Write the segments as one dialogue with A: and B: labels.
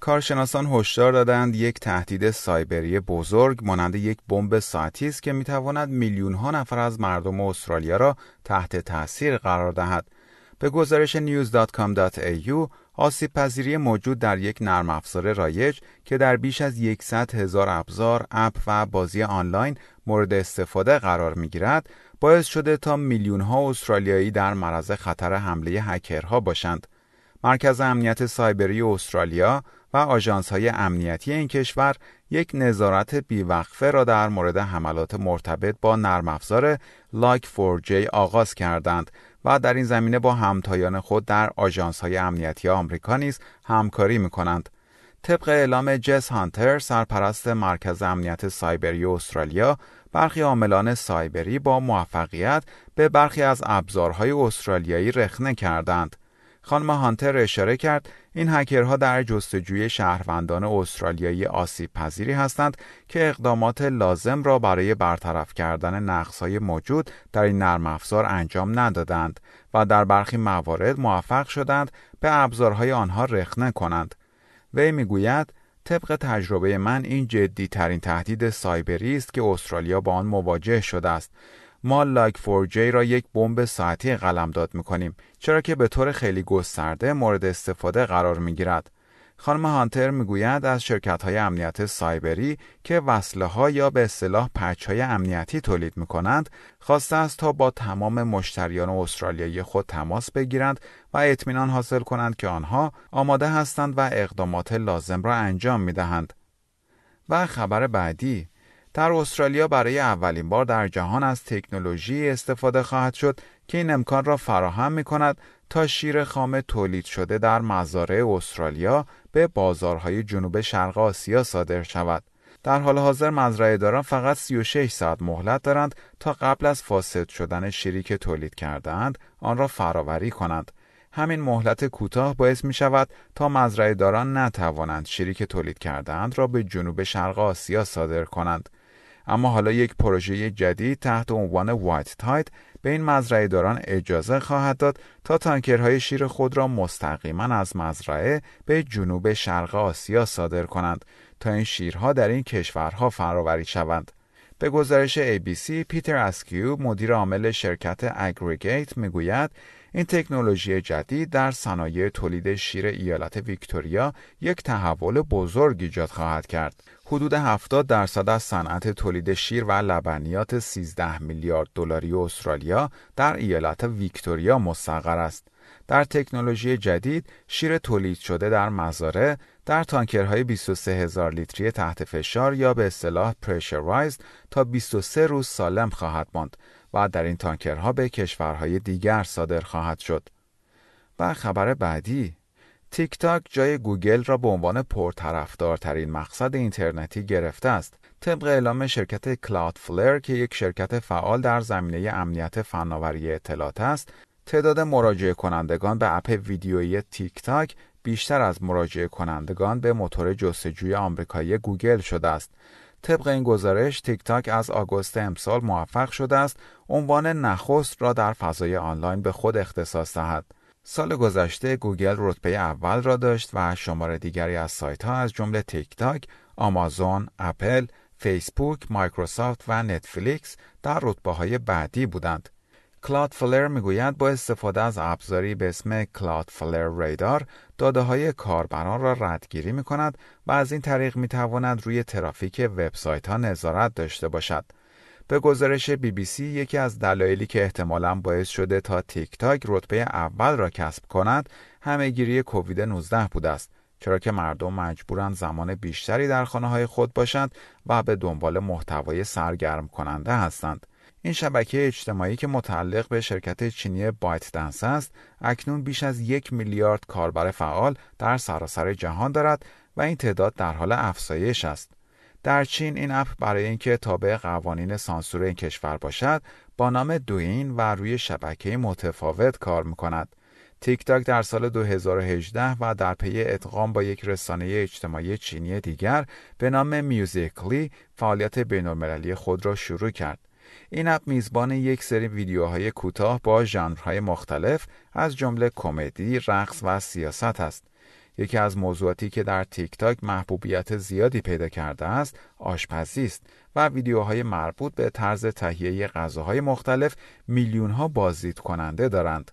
A: کارشناسان هشدار دادند یک تهدید سایبری بزرگ مانند یک بمب ساعتی است که می‌تواند میلیون ها نفر از مردم استرالیا را تحت تاثیر قرار دهد. به گزارش news.com.au آسیب پذیری موجود در یک نرم افزار رایج که در بیش از 100 هزار ابزار، اپ و بازی آنلاین مورد استفاده قرار می گیرد، باعث شده تا میلیون ها استرالیایی در معرض خطر حمله هکرها باشند. مرکز امنیت سایبری استرالیا و آژانس های امنیتی این کشور یک نظارت بیوقفه را در مورد حملات مرتبط با نرم افزار لاک 4J آغاز کردند و در این زمینه با همتایان خود در آژانس های امنیتی آمریکا نیز همکاری می کنند. طبق اعلام جس هانتر سرپرست مرکز امنیت سایبری استرالیا برخی عاملان سایبری با موفقیت به برخی از ابزارهای استرالیایی رخنه کردند. خانم هانتر اشاره کرد این هکرها در جستجوی شهروندان استرالیایی آسیب پذیری هستند که اقدامات لازم را برای برطرف کردن نقصهای موجود در این نرم افزار انجام ندادند و در برخی موارد موفق شدند به ابزارهای آنها رخنه کنند. وی می‌گوید طبق تجربه من این جدی ترین تهدید سایبری است که استرالیا با آن مواجه شده است ما لایک 4J را یک بمب ساعتی قلمداد می‌کنیم چرا که به طور خیلی گسترده مورد استفاده قرار می‌گیرد. خانم هانتر می‌گوید از شرکت های امنیت سایبری که وصله ها یا به اصطلاح پچ های امنیتی تولید می کنند خواسته است تا با تمام مشتریان استرالیایی خود تماس بگیرند و اطمینان حاصل کنند که آنها آماده هستند و اقدامات لازم را انجام می دهند. و خبر بعدی در استرالیا برای اولین بار در جهان از تکنولوژی استفاده خواهد شد که این امکان را فراهم می کند تا شیر خام تولید شده در مزارع استرالیا به بازارهای جنوب شرق آسیا صادر شود. در حال حاضر مزرعه داران فقط 36 ساعت مهلت دارند تا قبل از فاسد شدن شیری که تولید کردهاند آن را فراوری کنند. همین مهلت کوتاه باعث می شود تا مزرعه داران نتوانند شیری که تولید کردهاند را به جنوب شرق آسیا صادر کنند. اما حالا یک پروژه جدید تحت عنوان White Tide به این مزرعه داران اجازه خواهد داد تا تانکرهای شیر خود را مستقیما از مزرعه به جنوب شرق آسیا صادر کنند تا این شیرها در این کشورها فراوری شوند. به گزارش ABC پیتر اسکیو مدیر عامل شرکت اگریگیت می‌گوید این تکنولوژی جدید در صنایع تولید شیر ایالت ویکتوریا یک تحول بزرگ ایجاد خواهد کرد. حدود 70 درصد از صنعت تولید شیر و لبنیات 13 میلیارد دلاری استرالیا در ایالت ویکتوریا مستقر است. در تکنولوژی جدید شیر تولید شده در مزارع در تانکرهای 23 هزار لیتری تحت فشار یا به اصطلاح پرشرایزد تا 23 روز سالم خواهد ماند و در این تانکرها به کشورهای دیگر صادر خواهد شد. و خبر بعدی تیک تاک جای گوگل را به عنوان پرطرفدارترین مقصد اینترنتی گرفته است. طبق اعلام شرکت کلاود فلر که یک شرکت فعال در زمینه امنیت فناوری اطلاعات است، تعداد مراجعه کنندگان به اپ ویدیویی تیک تاک بیشتر از مراجعه کنندگان به موتور جستجوی آمریکایی گوگل شده است. طبق این گزارش تیک تاک از آگوست امسال موفق شده است عنوان نخست را در فضای آنلاین به خود اختصاص دهد. سال گذشته گوگل رتبه اول را داشت و شماره دیگری از سایت ها از جمله تیک تاک، آمازون، اپل، فیسبوک، مایکروسافت و نتفلیکس در رتبه های بعدی بودند. کلاد فلر می‌گوید با استفاده از ابزاری به اسم کلاد فلر Radar داده های کاربران را ردگیری می کند و از این طریق می تواند روی ترافیک وبسایت ها نظارت داشته باشد. به گزارش بی بی سی یکی از دلایلی که احتمالا باعث شده تا تیک تاک رتبه اول را کسب کند همهگیری کووید 19 بوده است چرا که مردم مجبورند زمان بیشتری در خانه های خود باشند و به دنبال محتوای سرگرم کننده هستند. این شبکه اجتماعی که متعلق به شرکت چینی بایت دنس است اکنون بیش از یک میلیارد کاربر فعال در سراسر جهان دارد و این تعداد در حال افزایش است. در چین این اپ برای اینکه تابع قوانین سانسور این کشور باشد با نام دوین و روی شبکه متفاوت کار می‌کند. تیک تاک در سال 2018 و در پی ادغام با یک رسانه اجتماعی چینی دیگر به نام میوزیکلی فعالیت بینالمللی خود را شروع کرد. این اپ میزبان یک سری ویدیوهای کوتاه با ژانرهای مختلف از جمله کمدی، رقص و سیاست است. یکی از موضوعاتی که در تیک تاک محبوبیت زیادی پیدا کرده است آشپزی است و ویدیوهای مربوط به طرز تهیه غذاهای مختلف میلیون ها بازدید کننده دارند.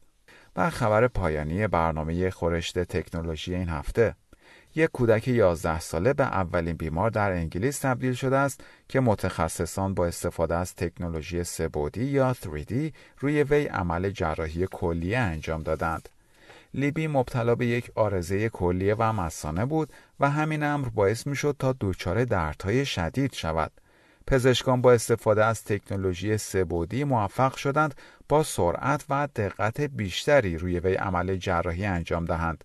A: و خبر پایانی برنامه خورشت تکنولوژی این هفته یک کودک 11 ساله به اولین بیمار در انگلیس تبدیل شده است که متخصصان با استفاده از تکنولوژی سبودی یا 3D روی وی عمل جراحی کلیه انجام دادند. لیبی مبتلا به یک آرزه کلیه و مسانه بود و همین امر باعث می شد تا دچار دردهای شدید شود. پزشکان با استفاده از تکنولوژی سبودی موفق شدند با سرعت و دقت بیشتری روی وی عمل جراحی انجام دهند.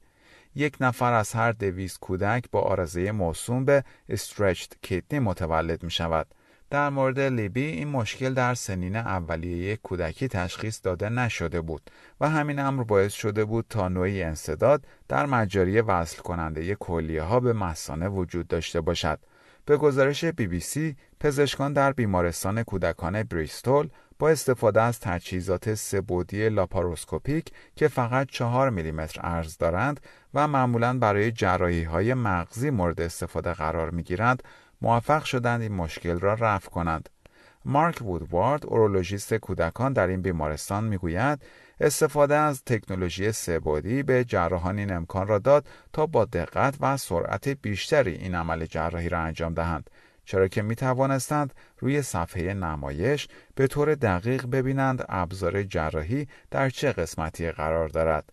A: یک نفر از هر دویست کودک با آرزه موسوم به استرچد کیدنی متولد می شود. در مورد لیبی این مشکل در سنین اولیه کودکی تشخیص داده نشده بود و همین امر باعث شده بود تا نوعی انصداد در مجاری وصل کننده کلیه ها به مسانه وجود داشته باشد. به گزارش بی بی سی، پزشکان در بیمارستان کودکان بریستول با استفاده از تجهیزات سبودی لاپاروسکوپیک که فقط 4 میلیمتر عرض دارند و معمولا برای جراحی های مغزی مورد استفاده قرار می گیرند موفق شدند این مشکل را رفع کنند. مارک وودوارد اورولوژیست کودکان در این بیمارستان می‌گوید استفاده از تکنولوژی سهبعدی به جراحان این امکان را داد تا با دقت و سرعت بیشتری این عمل جراحی را انجام دهند چرا که می توانستند روی صفحه نمایش به طور دقیق ببینند ابزار جراحی در چه قسمتی قرار دارد.